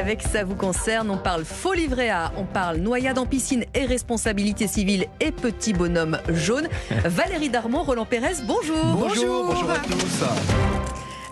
avec Ça vous concerne. On parle faux livret A, on parle noyade en piscine et responsabilité civile et petit bonhomme jaune. Valérie Darmon, Roland Pérez, bonjour. Bonjour, bonjour, à tous.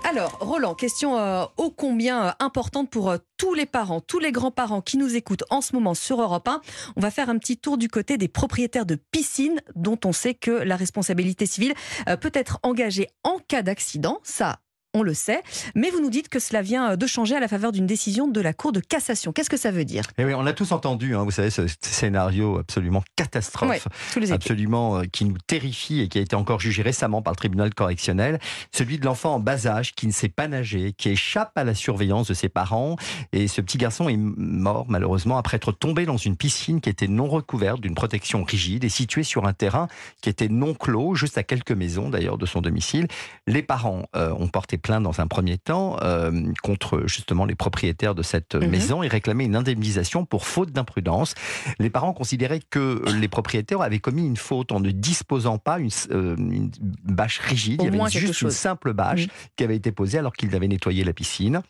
Alors, Roland, question euh, ô combien euh, importante pour euh, tous les parents, tous les grands-parents qui nous écoutent en ce moment sur Europe 1. On va faire un petit tour du côté des propriétaires de piscines dont on sait que la responsabilité civile peut être engagée en cas d'accident. Ça, on le sait, mais vous nous dites que cela vient de changer à la faveur d'une décision de la Cour de cassation. Qu'est-ce que ça veut dire? Eh oui, On a tous entendu, hein, vous savez, ce scénario absolument catastrophe, absolument euh, qui nous terrifie et qui a été encore jugé récemment par le tribunal correctionnel, celui de l'enfant en bas âge qui ne sait pas nager, qui échappe à la surveillance de ses parents. Et ce petit garçon est mort malheureusement après être tombé dans une piscine qui était non recouverte d'une protection rigide et située sur un terrain qui était non clos, juste à quelques maisons d'ailleurs de son domicile. Les parents euh, ont porté dans un premier temps euh, contre justement les propriétaires de cette mhm. maison et réclamaient une indemnisation pour faute d'imprudence. Les parents considéraient que les propriétaires avaient commis une faute en ne disposant pas une, euh, une bâche rigide. Il y avait juste une simple bâche mhm. qui avait été posée alors qu'ils avaient nettoyé la piscine.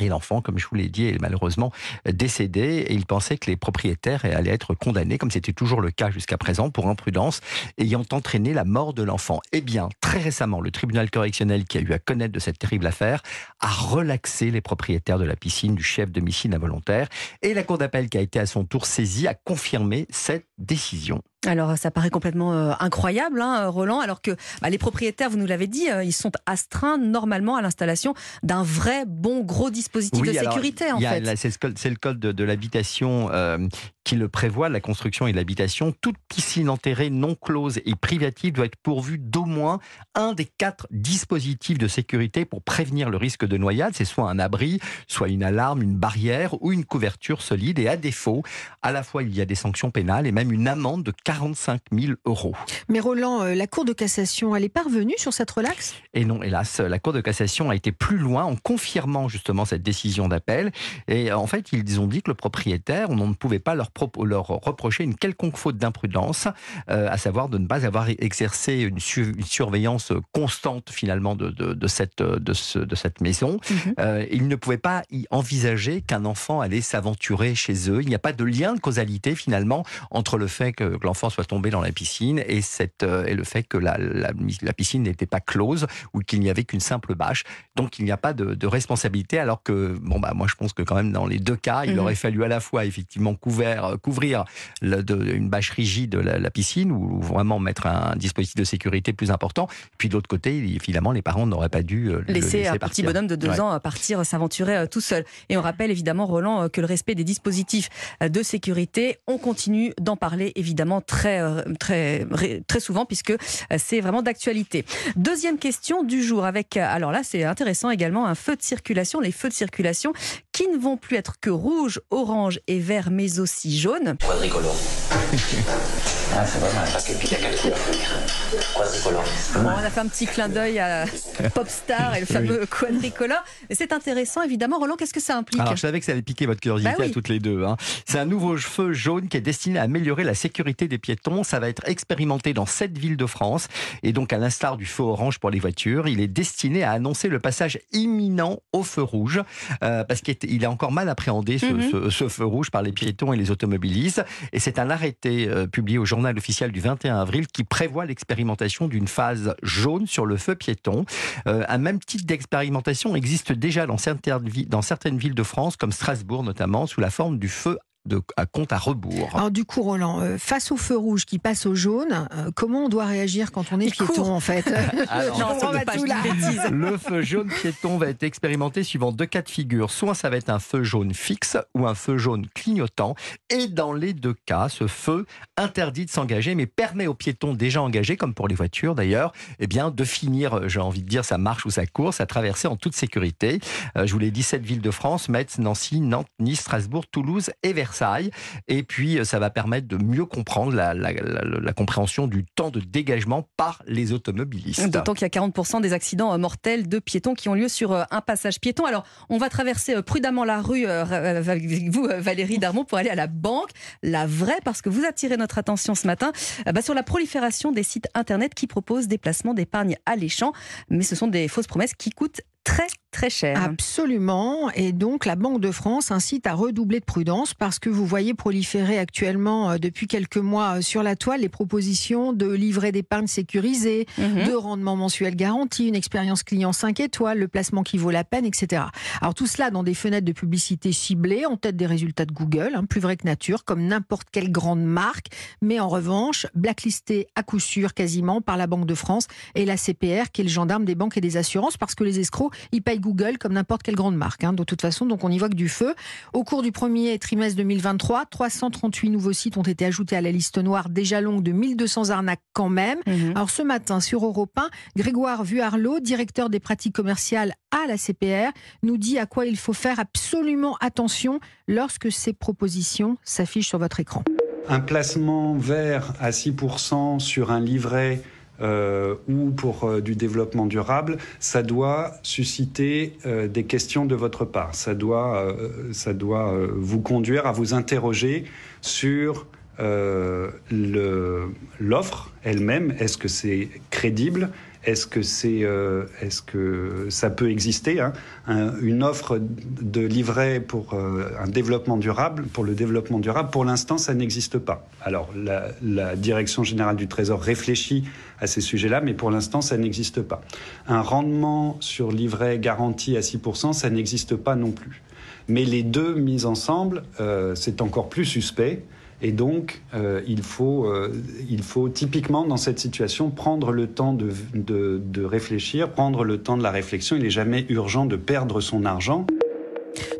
Et l'enfant, comme je vous l'ai dit, est malheureusement décédé et il pensait que les propriétaires allaient être condamnés, comme c'était toujours le cas jusqu'à présent, pour imprudence ayant entraîné la mort de l'enfant. Eh bien, très récemment, le tribunal correctionnel qui a eu à connaître de cette terrible affaire a relaxé les propriétaires de la piscine du chef de piscine involontaire et la cour d'appel qui a été à son tour saisie a confirmé cette décision. Alors ça paraît complètement euh, incroyable, hein, Roland, alors que bah, les propriétaires, vous nous l'avez dit, euh, ils sont astreints normalement à l'installation d'un vrai bon gros dispositif de sécurité. en fait. C'est le code de, l'habitation euh, qui le prévoit, la construction et l'habitation. Toute piscine enterrée non close et privative doit être pourvue d'au moins un des quatre dispositifs de sécurité pour prévenir le risque de noyade. C'est soit un abri, soit une alarme, une barrière ou une couverture solide. Et à défaut, à la fois il y a des sanctions pénales et même une amende de 45 000 euros. Mais Roland, euh, la Cour de cassation, elle est parvenue sur cette relaxe? Et non, hélas, la Cour de cassation a été plus loin en confirmant justement cette décision d'appel. Et en fait, ils ont dit que le propriétaire, on ne pouvait pas leur, leur reprocher une quelconque faute d'imprudence, euh, à savoir de ne pas avoir exercé une, surveillance constante finalement de, de, cette, de, ce, de, cette maison. Mhm. Euh, ils ne pouvaient pas y envisager qu'un enfant allait s'aventurer chez eux. Il n'y a pas de lien de causalité finalement entre le fait que l'enfant soit tombé dans la piscine et, cette, euh, et le fait que la, la, piscine n'était pas close ou qu'il n'y avait qu'une simple bâche. Donc il n'y a pas de, responsabilité alors que, bon, bah, moi je pense que quand même dans les deux cas, il mhm. aurait fallu à la fois effectivement couvert, euh, couvrir de, une bâche rigide la, la piscine ou vraiment mettre un dispositif de sécurité plus important. Puis de l'autre côté, évidemment, les parents n'auraient pas dû euh, laisser, un petit bonhomme de deux ans partir s'aventurer tout seul. Et on rappelle évidemment, Roland, que le respect des dispositifs de sécurité, on continue d'en parler évidemment très, euh, très, très souvent puisque euh, c'est vraiment d'actualité. Deuxième question du jour avec, euh, alors là c'est intéressant également, un feu de circulation, les feux de circulation qui ne vont plus être que rouge, orange et vert mais aussi jaune. Quadricolore. Ah, c'est pas mal, parce que puis il y a quatre couleurs. Quadricolore. on a fait un petit clin d'œil à Popstar et le fameux quadricolore. C'est intéressant, évidemment. Roland, qu'est-ce que ça implique Alors, je savais que ça allait piquer votre curiosité bah à toutes les deux. Hein. C'est un nouveau feu jaune qui est destiné à améliorer la sécurité des piétons. Ça va être expérimenté dans sept villes de France. Et donc, à l'instar du feu orange pour les voitures, il est destiné à annoncer le passage imminent au feu rouge. Euh, parce qu'il est encore mal appréhendé, mhm. ce, feu rouge, par les piétons et les automobilistes. Et c'est un arrêté euh, publié au journal officiel du 21 avril qui prévoit l'expérimentation d'une phase jaune sur le feu piéton. Euh, un même type d'expérimentation existe déjà dans certaines, dans certaines villes de France, comme Strasbourg notamment, sous la forme du feu de, à compte à rebours. Alors du coup, Roland, euh, face au feu rouge qui passe au jaune, euh, comment on doit réagir quand on est piéton en fait Le feu jaune piéton va être expérimenté suivant deux cas de figure. Soit ça va être un feu jaune fixe ou un feu jaune clignotant. Et dans les deux cas, ce feu interdit de s'engager, mais permet aux piétons déjà engagés, comme pour les voitures d'ailleurs, eh bien de finir, euh, j'ai envie de dire, sa marche ou sa course, à traverser en toute sécurité. je vous l'ai dit, 7 villes de France, Metz, Nancy, Nantes, Nice, Strasbourg, Toulouse et Versailles. Et puis, euh, ça va permettre de mieux comprendre la, compréhension du temps de dégagement par les automobilistes. D'autant qu'il y a 40% des accidents euh, mortels de piétons qui ont lieu sur euh, un passage piéton. Alors, on va traverser prudemment la rue avec vous, Valérie Darmon, pour aller à la banque, la vraie, parce que vous attirez notre attention ce matin bah, sur la prolifération des sites internet qui proposent des placements d'épargne alléchants. Mais ce sont des fausses promesses qui coûtent très très cher. Absolument. Et donc, la Banque de France incite à redoubler de prudence parce que vous voyez proliférer actuellement, euh, depuis quelques mois, euh, sur la toile, les propositions de livret d'épargne sécurisé, mhm. de rendement mensuel garanti, une expérience client 5 étoiles, le placement qui vaut la peine, etc. Alors, tout cela dans des fenêtres de publicité ciblées, en tête des résultats de Google, hein, plus vrai que nature, comme n'importe quelle grande marque, mais en revanche, blacklisté à coup sûr quasiment par la Banque de France et la CPR, qui est le gendarme des banques et des assurances, parce que les escrocs, ils payent Google comme n'importe quelle grande marque. Hein, de toute façon, donc on y voit que du feu. Au cours du premier trimestre 2023, 338 nouveaux sites ont été ajoutés à la liste noire déjà longue de 1200 arnaques quand même. Mhm. Alors ce matin, sur Europe 1, Grégoire Vuarlot, directeur des pratiques commerciales à la CPR, nous dit à quoi il faut faire absolument attention lorsque ces propositions s'affichent sur votre écran. Un placement vert à 6% sur un livret euh, ou pour euh, du développement durable, ça doit susciter euh, des questions de votre part. Ça doit, ça doit vous conduire à vous interroger sur l'offre elle-même. Est-ce que c'est crédible est-ce que, c'est, euh, est-ce que ça peut exister hein Une offre de livret pour euh, un développement durable, pour le développement durable, pour l'instant, ça n'existe pas. Alors, la, Direction générale du Trésor réfléchit à ces sujets-là, mais pour l'instant, ça n'existe pas. Un rendement sur livret garanti à 6%, ça n'existe pas non plus. Mais les deux mis ensemble, euh, c'est encore plus suspect. Et donc, euh, il, faut, euh, il faut typiquement dans cette situation prendre le temps de, de, de réfléchir, prendre le temps de la réflexion. Il n'est jamais urgent de perdre son argent.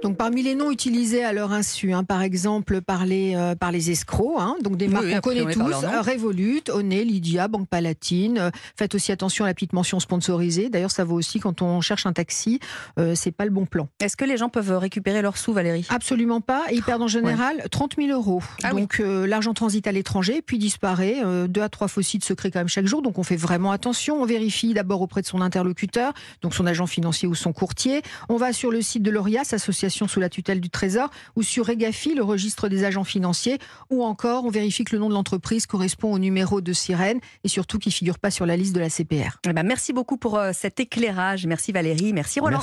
Donc parmi les noms utilisés à leur insu, hein, par exemple par les, euh, par les escrocs, hein, donc des marques qu'on connaît tous, Revolut, Oné, Lydia, Banque Palatine. Euh, faites aussi attention à la petite mention sponsorisée. D'ailleurs, ça vaut aussi quand on cherche un taxi, euh, c'est pas le bon plan. Est-ce que les gens peuvent récupérer leurs sous, Valérie? Absolument pas. ils perdent en général 30 000 euros. Ah donc l'argent transite à l'étranger, puis disparaît. deux à trois faux sites se créent quand même chaque jour. Donc on fait vraiment attention. On vérifie d'abord auprès de son interlocuteur, donc son agent financier ou son courtier. On va sur le site de l'ORIAS, association sous la tutelle du Trésor, ou sur Regafi, le registre des agents financiers, ou encore on vérifie que le nom de l'entreprise correspond au numéro de sirène et surtout qu'il ne figure pas sur la liste de la CPR. Eh ben merci beaucoup pour euh, cet éclairage. Merci Valérie, merci Roland.